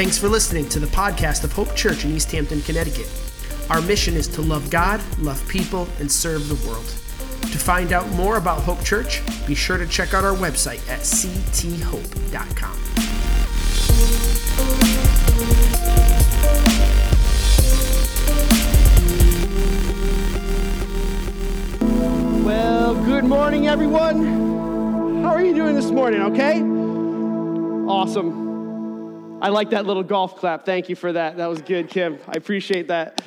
Thanks for listening to the podcast of Hope Church in East Hampton, Connecticut. Our mission is to love God, love people, and serve the world. To find out more about Hope Church, be sure to check out our website at cthope.com. Well, good morning, everyone. How are you doing this morning? Okay? Awesome. I like that little golf clap. Thank you for that. That was good, Kim. I appreciate that.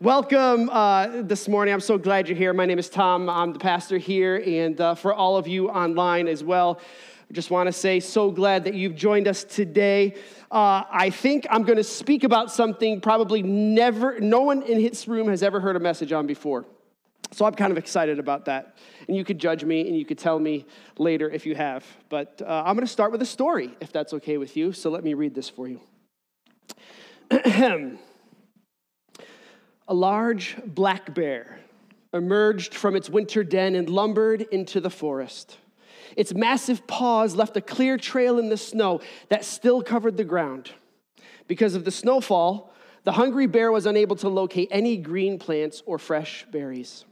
Welcome uh, this morning. I'm so glad you're here. My name is Tom. I'm the pastor here, and uh, for all of you online as well, I just want to say, so glad that you've joined us today. Uh, I think I'm going to speak about something probably never, no one in this room has ever heard a message on before. So I'm kind of excited about that. And you could judge me and you could tell me later if you have. But uh, I'm going to start with a story, if that's okay with you. So let me read this for you. a large black bear emerged from its winter den and lumbered into the forest. Its massive paws left a clear trail in the snow that still covered the ground. Because of the snowfall, the hungry bear was unable to locate any green plants or fresh berries.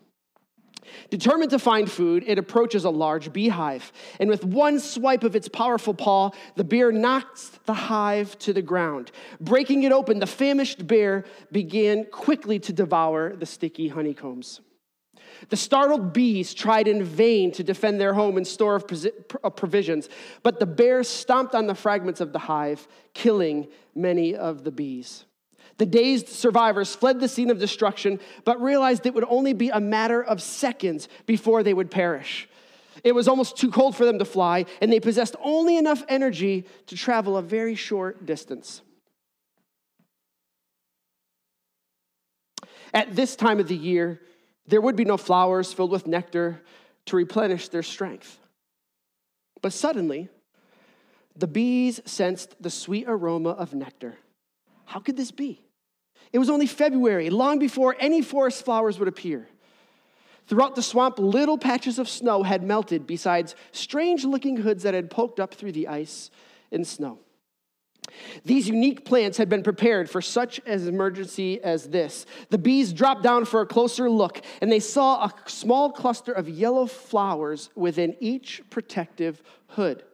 Determined to find food, it approaches a large beehive, and with one swipe of its powerful paw, the bear knocks the hive to the ground. Breaking it open, the famished bear began quickly to devour the sticky honeycombs. The startled bees tried in vain to defend their home and store of uh, provisions, but the bear stomped on the fragments of the hive, killing many of the bees. The dazed survivors fled the scene of destruction, but realized it would only be a matter of seconds before they would perish. It was almost too cold for them to fly, and they possessed only enough energy to travel a very short distance. At this time of the year, there would be no flowers filled with nectar to replenish their strength. But suddenly, the bees sensed the sweet aroma of nectar. How could this be? It was only February, long before any forest flowers would appear. Throughout the swamp, little patches of snow had melted, besides strange looking hoods that had poked up through the ice and snow. These unique plants had been prepared for such an emergency as this. The bees dropped down for a closer look, and they saw a small cluster of yellow flowers within each protective hood.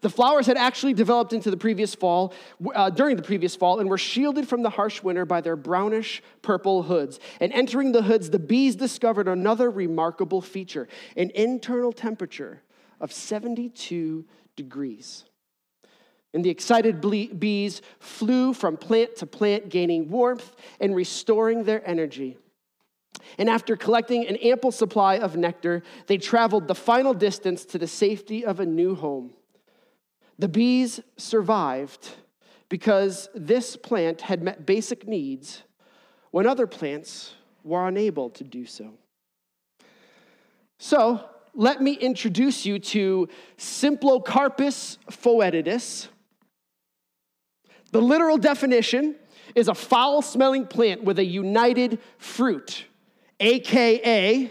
The flowers had actually developed into the previous fall, uh, during the previous fall, and were shielded from the harsh winter by their brownish purple hoods. And entering the hoods, the bees discovered another remarkable feature an internal temperature of 72 degrees. And the excited bees flew from plant to plant, gaining warmth and restoring their energy. And after collecting an ample supply of nectar, they traveled the final distance to the safety of a new home. The bees survived because this plant had met basic needs when other plants were unable to do so. So, let me introduce you to Symplocarpus foetidus. The literal definition is a foul smelling plant with a united fruit, AKA,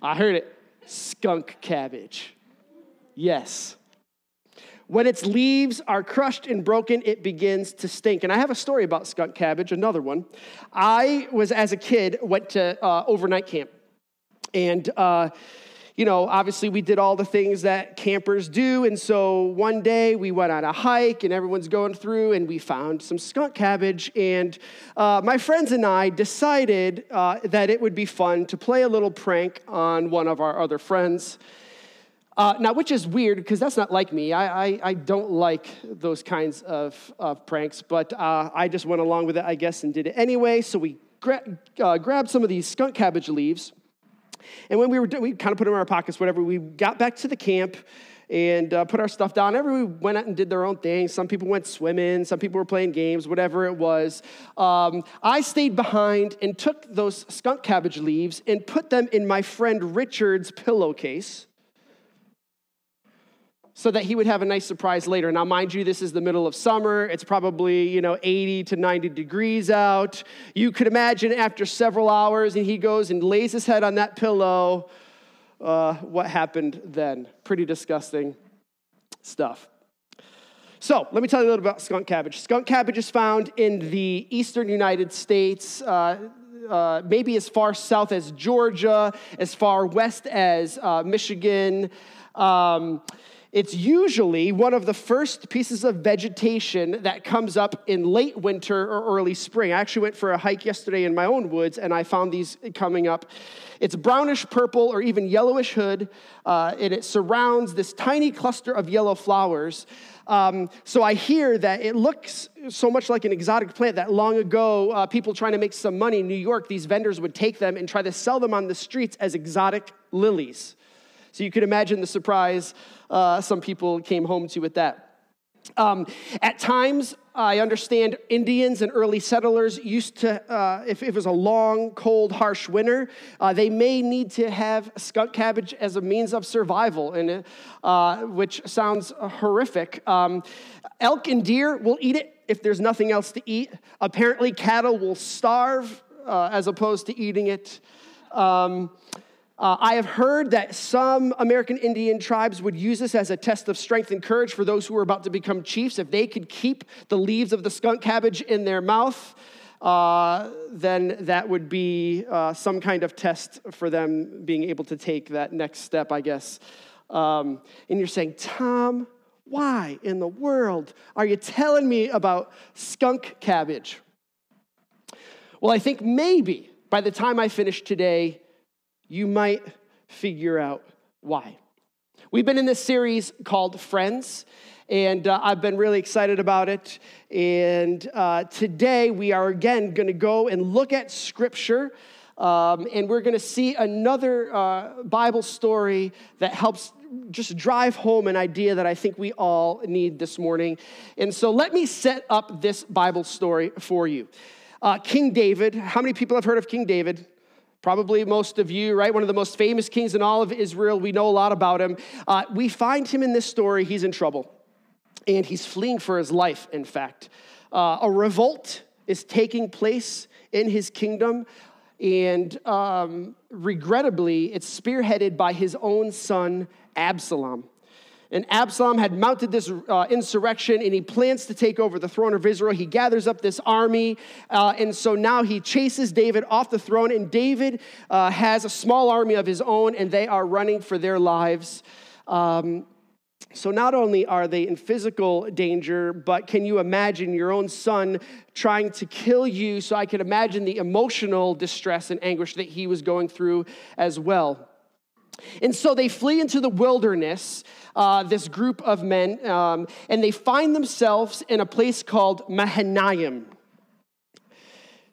I heard it, skunk cabbage. Yes. When its leaves are crushed and broken, it begins to stink. And I have a story about skunk cabbage, another one. I was, as a kid, went to uh, overnight camp. And, uh, you know, obviously we did all the things that campers do. And so one day we went on a hike and everyone's going through and we found some skunk cabbage. And uh, my friends and I decided uh, that it would be fun to play a little prank on one of our other friends. Uh, now, which is weird because that's not like me. I, I, I, don't like those kinds of, of pranks, but uh, I just went along with it, I guess, and did it anyway. So we gra- uh, grabbed some of these skunk cabbage leaves, and when we were, we kind of put them in our pockets, whatever. We got back to the camp and uh, put our stuff down. Everyone went out and did their own thing. Some people went swimming, some people were playing games, whatever it was. Um, I stayed behind and took those skunk cabbage leaves and put them in my friend Richard's pillowcase so that he would have a nice surprise later. Now, mind you, this is the middle of summer. It's probably, you know, 80 to 90 degrees out. You could imagine after several hours, and he goes and lays his head on that pillow, uh, what happened then. Pretty disgusting stuff. So, let me tell you a little about skunk cabbage. Skunk cabbage is found in the eastern United States, uh, uh, maybe as far south as Georgia, as far west as uh, Michigan. Um, it's usually one of the first pieces of vegetation that comes up in late winter or early spring. I actually went for a hike yesterday in my own woods and I found these coming up. It's brownish purple or even yellowish hood, uh, and it surrounds this tiny cluster of yellow flowers. Um, so I hear that it looks so much like an exotic plant that long ago, uh, people trying to make some money in New York, these vendors would take them and try to sell them on the streets as exotic lilies. So you could imagine the surprise uh, some people came home to with that. Um, at times, I understand Indians and early settlers used to, uh, if, it was a long, cold, harsh winter, uh, they may need to have skunk cabbage as a means of survival, and, uh, which sounds horrific. Um, elk and deer will eat it if there's nothing else to eat. Apparently, cattle will starve uh, as opposed to eating it. Um, uh, I have heard that some American Indian tribes would use this as a test of strength and courage for those who were about to become chiefs. If they could keep the leaves of the skunk cabbage in their mouth, uh, then that would be uh, some kind of test for them being able to take that next step, I guess. Um, and you're saying, Tom, why in the world are you telling me about skunk cabbage? Well, I think maybe by the time I finish today, you might figure out why. We've been in this series called Friends, and uh, I've been really excited about it. And uh, today we are again going to go and look at Scripture. Um, and we're going to see another uh, Bible story that helps just drive home an idea that I think we all need this morning. And so let me set up this Bible story for you. Uh, King David, how many people have heard of King David? Probably most of you, right? One of the most famous kings in all of Israel. We know a lot about him. Uh, we find him in this story. He's in trouble, and he's fleeing for his life, in fact. Uh, a revolt is taking place in his kingdom, and um, regrettably, it's spearheaded by his own son, Absalom. And Absalom had mounted this uh, insurrection and he plans to take over the throne of Israel. He gathers up this army. Uh, and so now he chases David off the throne. And David uh, has a small army of his own and they are running for their lives. Um, so not only are they in physical danger, but can you imagine your own son trying to kill you? So I can imagine the emotional distress and anguish that he was going through as well. And so they flee into the wilderness, uh, this group of men, um, and they find themselves in a place called Mahanaim.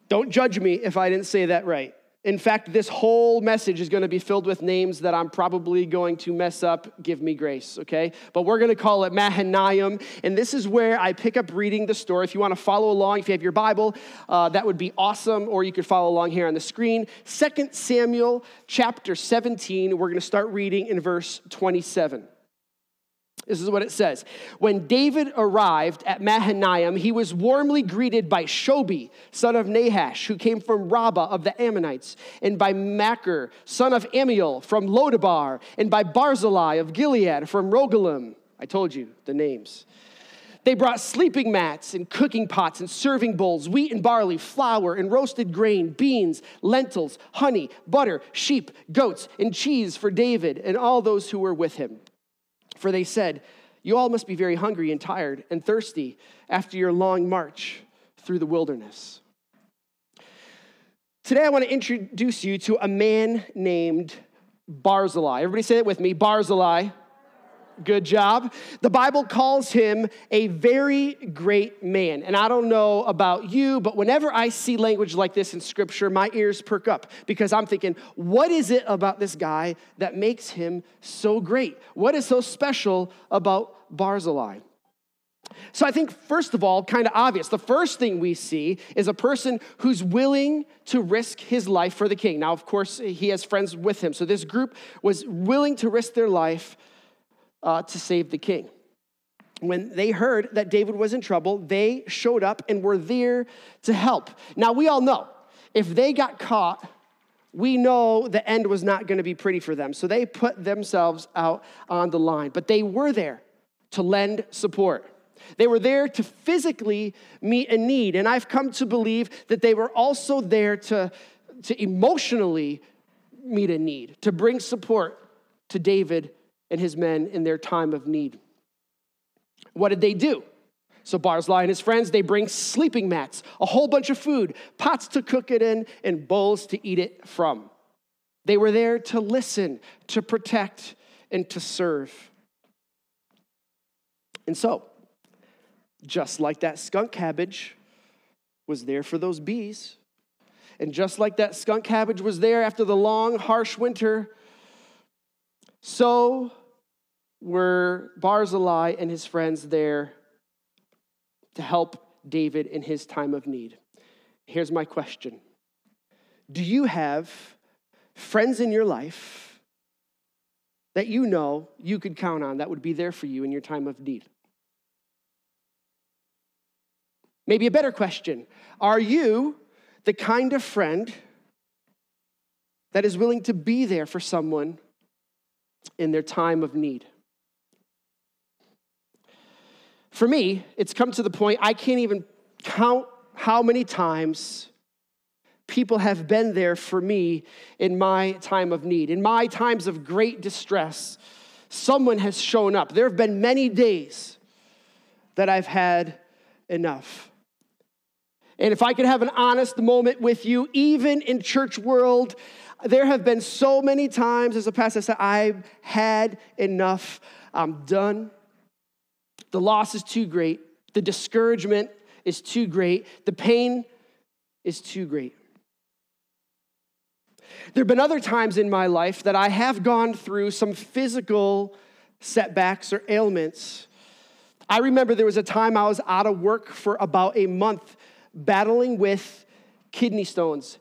Don't judge me if I didn't say that right. In fact, this whole message is going to be filled with names that I'm probably going to mess up. Give me grace, okay? But we're going to call it Mahanaim. And this is where I pick up reading the story. If you want to follow along, if you have your Bible, uh, that would be awesome. Or you could follow along here on the screen. 2 Samuel chapter 17. We're going to start reading in verse 27. This is what it says. When David arrived at Mahanaim, he was warmly greeted by Shobi, son of Nahash, who came from Rabbah of the Ammonites, and by Machir, son of Amiel, from Lodabar, and by Barzillai of Gilead from Rogelim. I told you the names. They brought sleeping mats and cooking pots and serving bowls, wheat and barley, flour and roasted grain, beans, lentils, honey, butter, sheep, goats, and cheese for David and all those who were with him. For they said, You all must be very hungry and tired and thirsty after your long march through the wilderness. Today, I want to introduce you to a man named Barzillai. Everybody say it with me Barzillai. Good job. The Bible calls him a very great man. And I don't know about you, but whenever I see language like this in scripture, my ears perk up because I'm thinking, what is it about this guy that makes him so great? What is so special about Barzillai? So I think, first of all, kind of obvious. The first thing we see is a person who's willing to risk his life for the king. Now, of course, he has friends with him. So this group was willing to risk their life uh, to save the king. When they heard that David was in trouble, they showed up and were there to help. Now, we all know if they got caught, we know the end was not going to be pretty for them. So they put themselves out on the line. But they were there to lend support. They were there to physically meet a need. And I've come to believe that they were also there to, to emotionally meet a need, to bring support to David and his men in their time of need. What did they do? So Barzillai and his friends, they bring sleeping mats, a whole bunch of food, pots to cook it in, and bowls to eat it from. They were there to listen, to protect, and to serve. And so, just like that skunk cabbage was there for those bees, and just like that skunk cabbage was there after the long, harsh winter, so were Barzillai and his friends there to help David in his time of need. Here's my question Do you have friends in your life that you know you could count on that would be there for you in your time of need? Maybe a better question Are you the kind of friend that is willing to be there for someone in their time of need? For me, it's come to the point I can't even count how many times people have been there for me in my time of need. In my times of great distress, someone has shown up. There have been many days that I've had enough. And if I could have an honest moment with you, even in church world, there have been so many times as a pastor said, I've had enough. I'm done. The loss is too great. The discouragement is too great. The pain is too great. There have been other times in my life that I have gone through some physical setbacks or ailments. I remember there was a time I was out of work for about a month battling with kidney stones.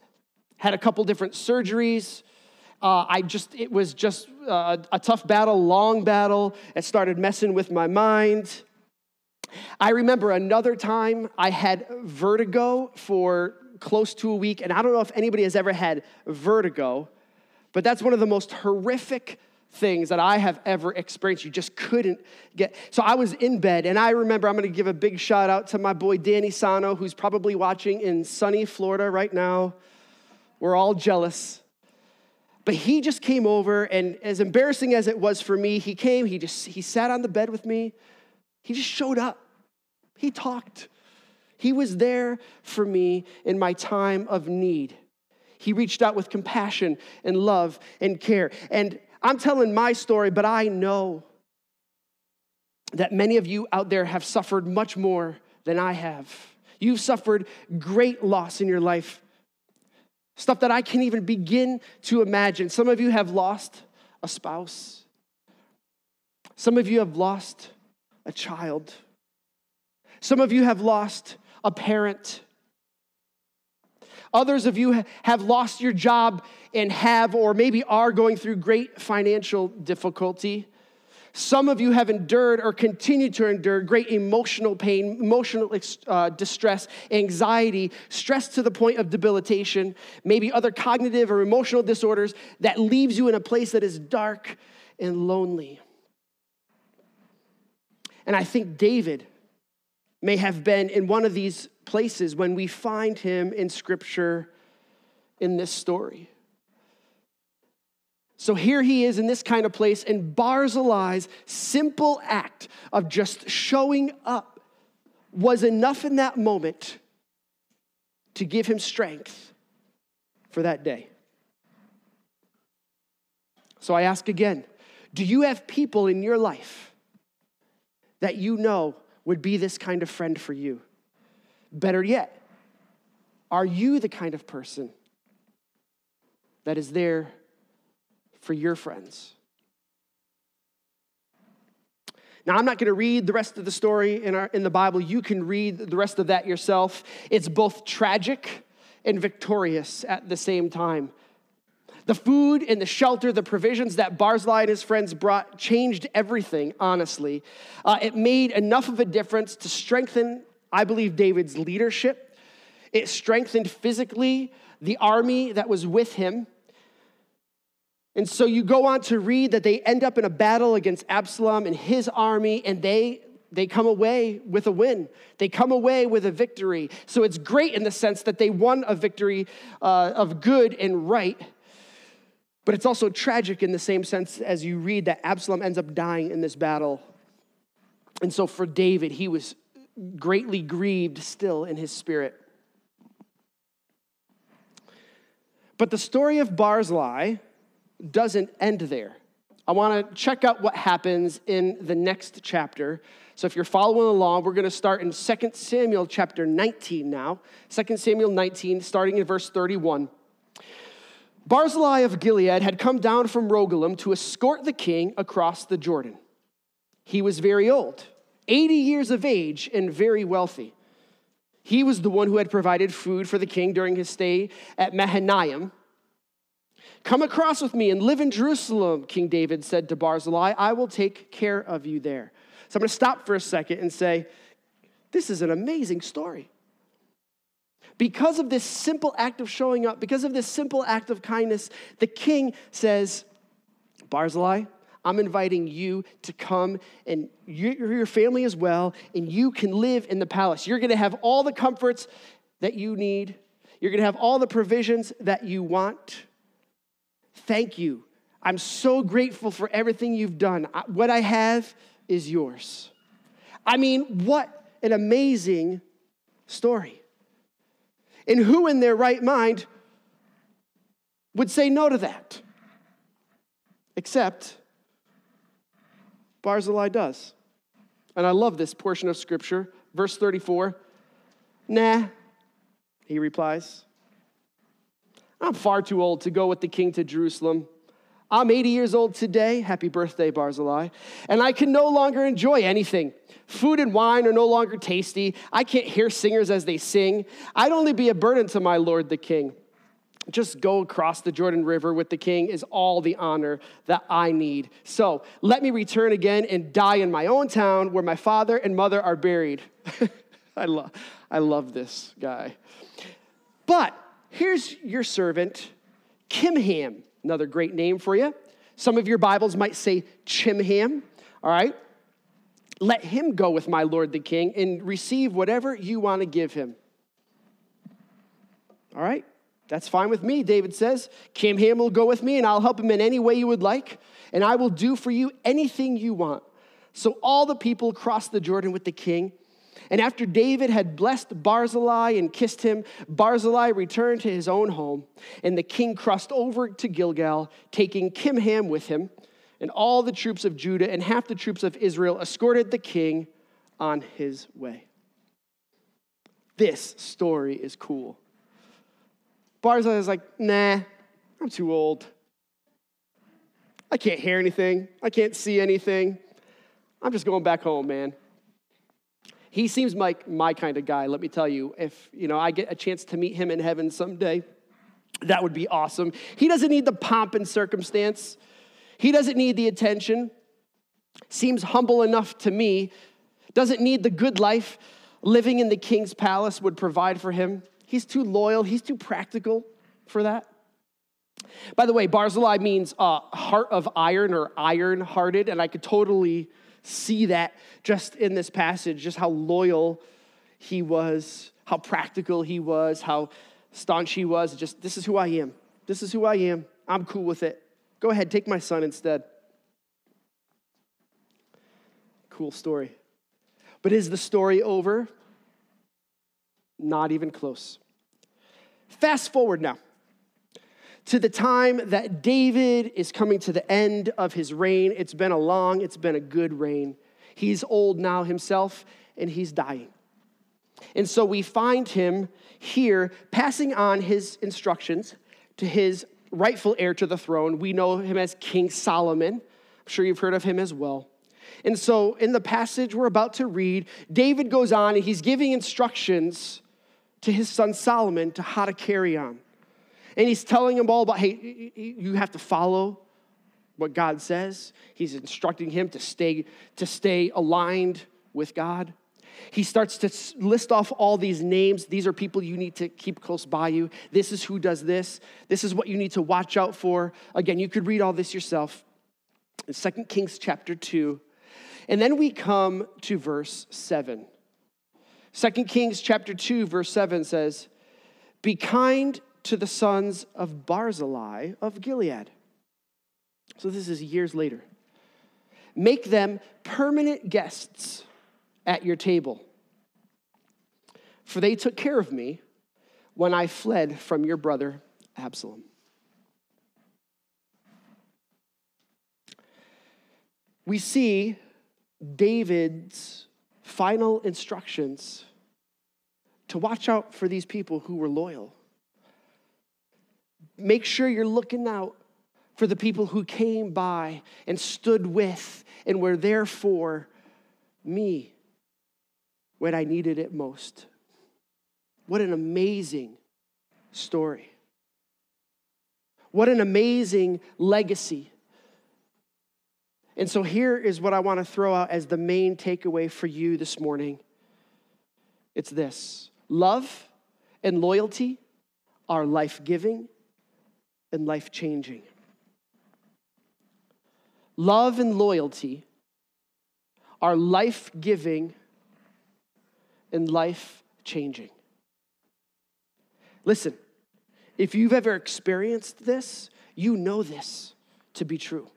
Had a couple different surgeries. Uh, I just, it was just uh, a tough battle, long battle. It started messing with my mind. I remember another time I had vertigo for close to a week, and I don't know if anybody has ever had vertigo, but that's one of the most horrific things that I have ever experienced. You just couldn't get. So I was in bed, and I remember I'm going to give a big shout out to my boy Danny Sano, who's probably watching in sunny Florida right now. We're all jealous. But he just came over, and as embarrassing as it was for me, he came, he just he sat on the bed with me. He just showed up. He talked. He was there for me in my time of need. He reached out with compassion and love and care. And I'm telling my story, but I know that many of you out there have suffered much more than I have. You've suffered great loss in your life, stuff that I can't even begin to imagine. Some of you have lost a spouse, some of you have lost a child, some of you have lost a parent. Others of you have lost your job and have, or maybe are going through great financial difficulty. Some of you have endured or continue to endure great emotional pain, emotional uh, distress, anxiety, stress to the point of debilitation, maybe other cognitive or emotional disorders that leaves you in a place that is dark and lonely. And I think David may have been in one of these places when we find him in Scripture in this story. So here he is in this kind of place, and Barzillai's simple act of just showing up was enough in that moment to give him strength for that day. So I ask again do you have people in your life that you know would be this kind of friend for you? Better yet, are you the kind of person that is there for your friends? Now, I'm not going to read the rest of the story in, our, in the Bible. You can read the rest of that yourself. It's both tragic and victorious at the same time. The food and the shelter, the provisions that Barzillai and his friends brought changed everything, honestly. Uh, it made enough of a difference to strengthen, I believe, David's leadership. It strengthened physically the army that was with him. And so you go on to read that they end up in a battle against Absalom and his army, and they they come away with a win. They come away with a victory. So it's great in the sense that they won a victory uh, of good and right. But it's also tragic in the same sense as you read that Absalom ends up dying in this battle. And so for David, he was greatly grieved still in his spirit. But the story of Barzillai doesn't end there. I want to check out what happens in the next chapter. So if you're following along, we're going to start in 2 Samuel chapter 19 now. 2 Samuel 19, starting in verse 31. Barzillai of Gilead had come down from Rogelim to escort the king across the Jordan. He was very old, 80 years of age, and very wealthy. He was the one who had provided food for the king during his stay at Mahanaim Come across with me and live in Jerusalem, King David said to Barzillai. I will take care of you there. So I'm going to stop for a second and say, this is an amazing story. Because of this simple act of showing up, because of this simple act of kindness, the king says, Barzillai, I'm inviting you to come and you, your family as well, and you can live in the palace. You're going to have all the comforts that you need, you're going to have all the provisions that you want. Thank you. I'm so grateful for everything you've done. What I have is yours. I mean, what an amazing story. And who in their right mind would say no to that? Except Barzillai does. And I love this portion of scripture. Verse 34 Nah, he replies. I'm far too old to go with the king to Jerusalem. I'm 80 years old today. Happy birthday, Barzillai. And I can no longer enjoy anything. Food and wine are no longer tasty. I can't hear singers as they sing. I'd only be a burden to my lord the king. Just go across the Jordan River with the king is all the honor that I need. So let me return again and die in my own town where my father and mother are buried. I, love, I love this guy. But Here's your servant, Kimham, another great name for you. Some of your Bibles might say Chimham, all right? Let him go with my Lord the King and receive whatever you want to give him. All right? That's fine with me, David says. Kimham will go with me, and I'll help him in any way you would like, and I will do for you anything you want. So all the people crossed the Jordan with the king and after David had blessed Barzillai and kissed him, Barzillai returned to his own home, and the king crossed over to Gilgal, taking Kimham with him. And all the troops of Judah and half the troops of Israel escorted the king on his way. This story is cool. Barzillai is like, nah, I'm too old. I can't hear anything. I can't see anything. I'm just going back home, man he seems like my kind of guy, let me tell you. If, you know, I get a chance to meet him in heaven someday, that would be awesome. He doesn't need the pomp and circumstance. He doesn't need the attention. Seems humble enough to me. Doesn't need the good life living in the king's palace would provide for him. He's too loyal, he's too practical for that. By the way, Barzillai means uh, heart of iron or iron hearted, and I could totally see that just in this passage, just how loyal he was, how practical he was, how staunch he was. Just, this is who I am. This is who I am. I'm cool with it. Go ahead, take my son instead. Cool story. But is the story over? Not even close. Fast forward now to the time that David is coming to the end of his reign. It's been a long, it's been a good reign. He's old now himself, and he's dying. And so we find him here passing on his instructions to his rightful heir to the throne. We know him as King Solomon. I'm sure you've heard of him as well. And so in the passage we're about to read, David goes on and he's giving instructions to his son Solomon to how to carry on. And he's telling him all about, hey, you have to follow what God says. He's instructing him to stay, to stay aligned with God. He starts to list off all these names. These are people you need to keep close by you. This is who does this. This is what you need to watch out for. Again, you could read all this yourself in 2 Kings chapter 2. And then we come to verse 7. 2 Kings chapter 2 verse 7 says, "Be kind to the sons of Barzillai of Gilead." So this is years later. Make them permanent guests at your table. For they took care of me when I fled from your brother Absalom. We see David's final instructions to watch out for these people who were loyal. Make sure you're looking out for the people who came by and stood with and were there for me when I needed it most. What an amazing story. What an amazing legacy. And so here is what I want to throw out as the main takeaway for you this morning it's this love and loyalty are life giving and life changing. Love and loyalty are life giving and life changing. Listen, if you've ever experienced this, you know this to be true.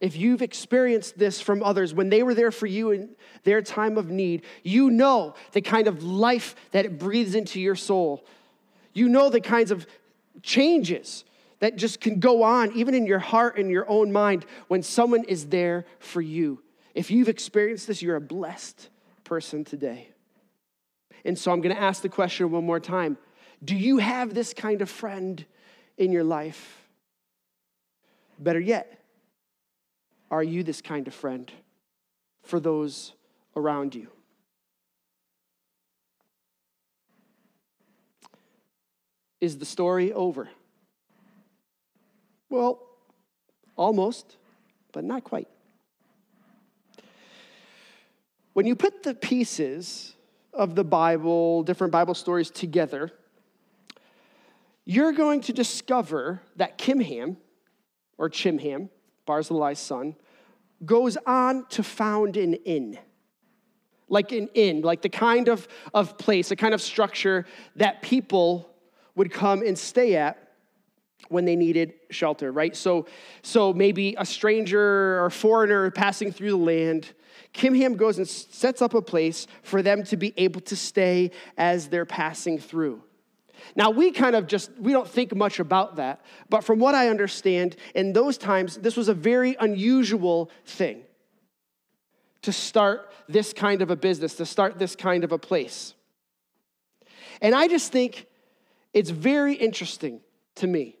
If you've experienced this from others when they were there for you in their time of need, you know the kind of life that it breathes into your soul. You know the kinds of changes that just can go on, even in your heart and your own mind, when someone is there for you. If you've experienced this, you're a blessed person today. And so I'm going to ask the question one more time Do you have this kind of friend in your life? Better yet, are you this kind of friend for those around you? Is the story over? Well, almost, but not quite. When you put the pieces of the Bible, different Bible stories together, you're going to discover that Kimham, or Chimham, Barzillai's son, goes on to found an inn. Like an inn, like the kind of, of place, a kind of structure that people would come and stay at when they needed shelter, right? So, so maybe a stranger or foreigner passing through the land, Kimham goes and sets up a place for them to be able to stay as they're passing through. Now, we kind of just, we don't think much about that, but from what I understand, in those times, this was a very unusual thing to start this kind of a business, to start this kind of a place. And I just think it's very interesting to me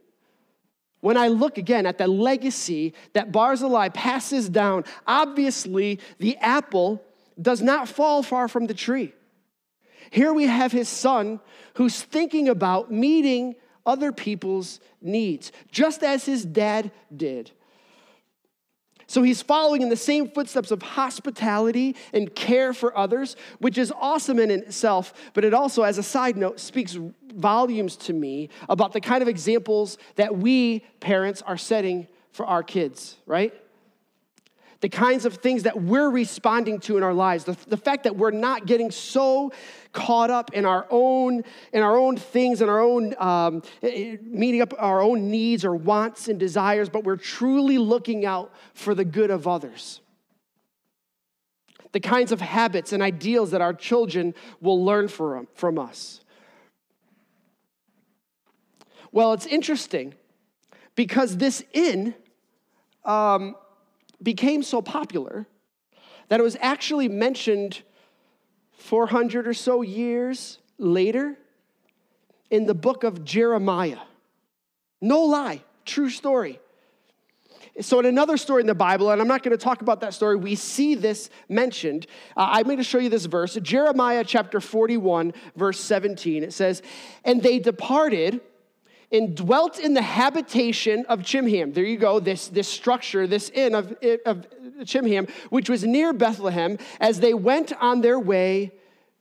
when I look again at the legacy that Barzillai passes down, obviously the apple does not fall far from the tree. Here we have his son who's thinking about meeting other people's needs, just as his dad did. So he's following in the same footsteps of hospitality and care for others, which is awesome in itself, but it also, as a side note, speaks volumes to me about the kind of examples that we parents are setting for our kids, right? the kinds of things that we're responding to in our lives. The, the fact that we're not getting so caught up in our own in our own things and our own um, meeting up our own needs or wants and desires but we're truly looking out for the good of others. The kinds of habits and ideals that our children will learn from, from us well it's interesting because this inn um, became so popular that it was actually mentioned 400 or so years later in the book of Jeremiah. No lie, true story. So, in another story in the Bible, and I'm not going to talk about that story, we see this mentioned. Uh, I'm going to show you this verse Jeremiah chapter 41, verse 17. It says, And they departed and dwelt in the habitation of Chimham. There you go, this, this structure, this inn of, of Chimham, which was near Bethlehem, as they went on their way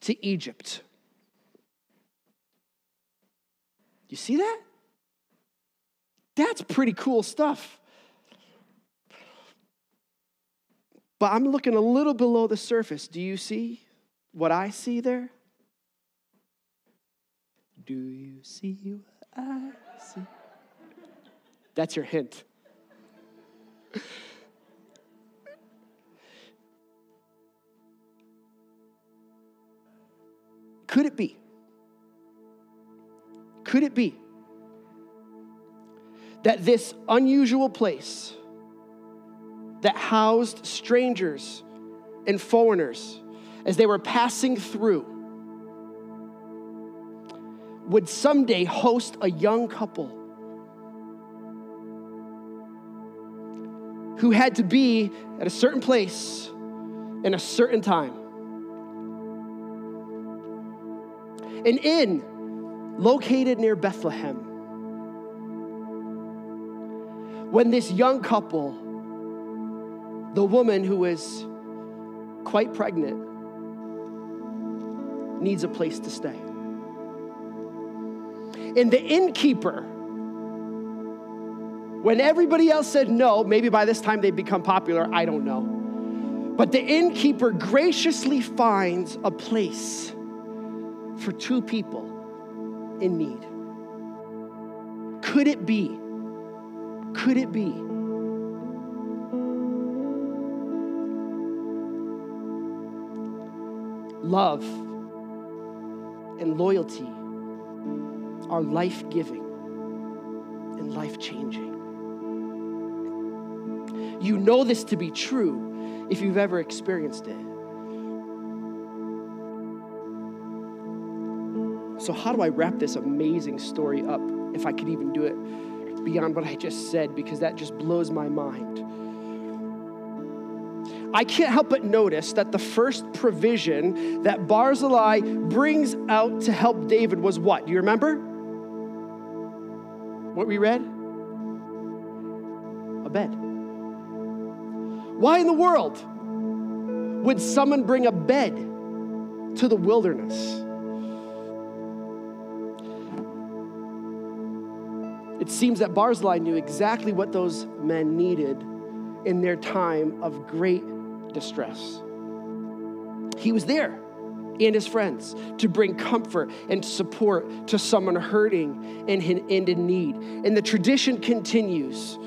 to Egypt. You see that? That's pretty cool stuff. But I'm looking a little below the surface. Do you see what I see there? Do you see I see? That's your hint. Could it be? Could it be that this unusual place that housed strangers and foreigners as they were passing through would someday host a young couple who had to be at a certain place in a certain time. An inn located near Bethlehem. When this young couple, the woman who is quite pregnant, needs a place to stay. And the innkeeper, when everybody else said no, maybe by this time they'd become popular, I don't know. But the innkeeper graciously finds a place for two people in need. Could it be? Could it be? Love and loyalty are life giving and life changing. You know this to be true if you've ever experienced it. So, how do I wrap this amazing story up if I could even do it beyond what I just said? Because that just blows my mind. I can't help but notice that the first provision that Barzillai brings out to help David was what? Do you remember? What we read? A bed. Why in the world would someone bring a bed to the wilderness? It seems that Barzillai knew exactly what those men needed in their time of great distress. He was there and his friends to bring comfort and support to someone hurting and in need. And the tradition continues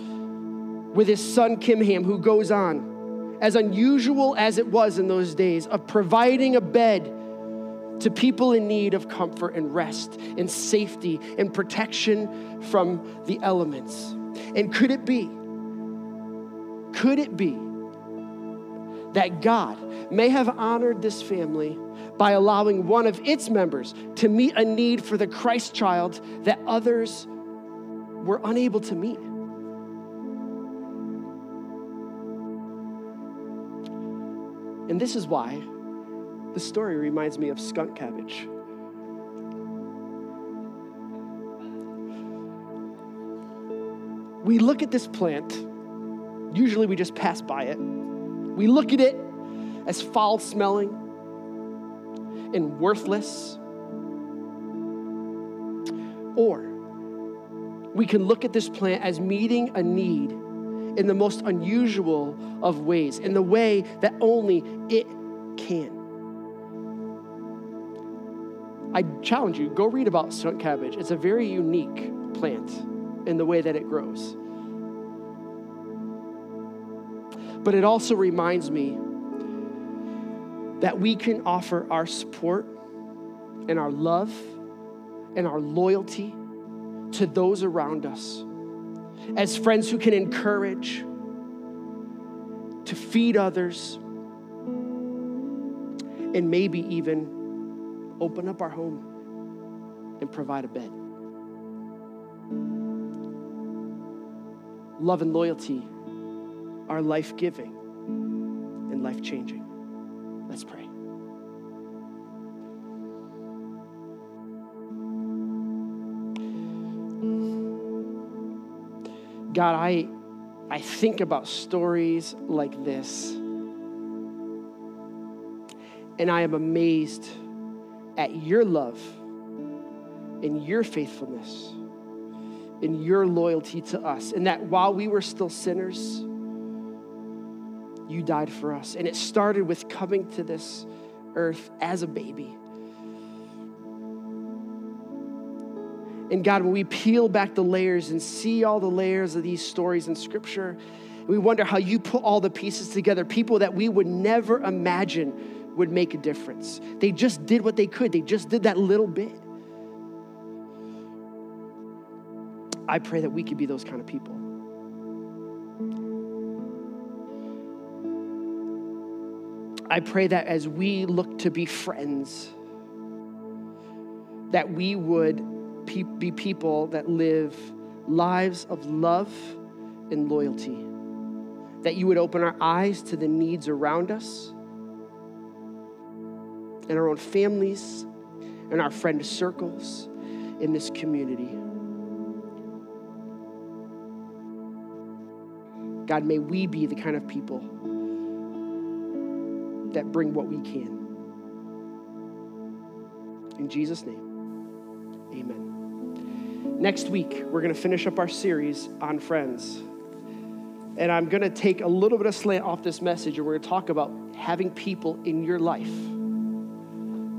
with his son Kimham, who goes on, as unusual as it was in those days, of providing a bed to people in need of comfort and rest and safety and protection from the elements. And could it be, could it be that God may have honored this family by allowing one of its members to meet a need for the Christ child that others were unable to meet? And this is why the story reminds me of skunk cabbage. We look at this plant, usually we just pass by it. We look at it as foul smelling and worthless. Or we can look at this plant as meeting a need in the most unusual of ways, in the way that only it can. I challenge you, go read about skunk cabbage. It's a very unique plant in the way that it grows. But it also reminds me that we can offer our support and our love and our loyalty to those around us as friends who can encourage, to feed others, and maybe even open up our home and provide a bed. Love and loyalty are life giving and life changing. Let's pray. God, I, I think about stories like this, and I am amazed at your love and your faithfulness and your loyalty to us. And that while we were still sinners, you died for us. And it started with coming to this earth as a baby. And God, when we peel back the layers and see all the layers of these stories in Scripture, we wonder how you put all the pieces together, people that we would never imagine would make a difference. They just did what they could, they just did that little bit. I pray that we could be those kind of people. I pray that as we look to be friends, that we would be people that live lives of love and loyalty. That you would open our eyes to the needs around us, in our own families, in our friend circles, in this community. God, may we be the kind of people that bring what we can. In Jesus' name, amen. Next week, we're going to finish up our series on friends. And I'm going to take a little bit of slant off this message, and we're going to talk about having people in your life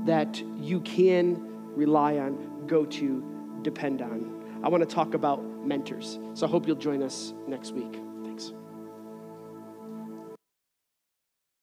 that you can rely on, go to, depend on. I want to talk about mentors. So I hope you'll join us next week.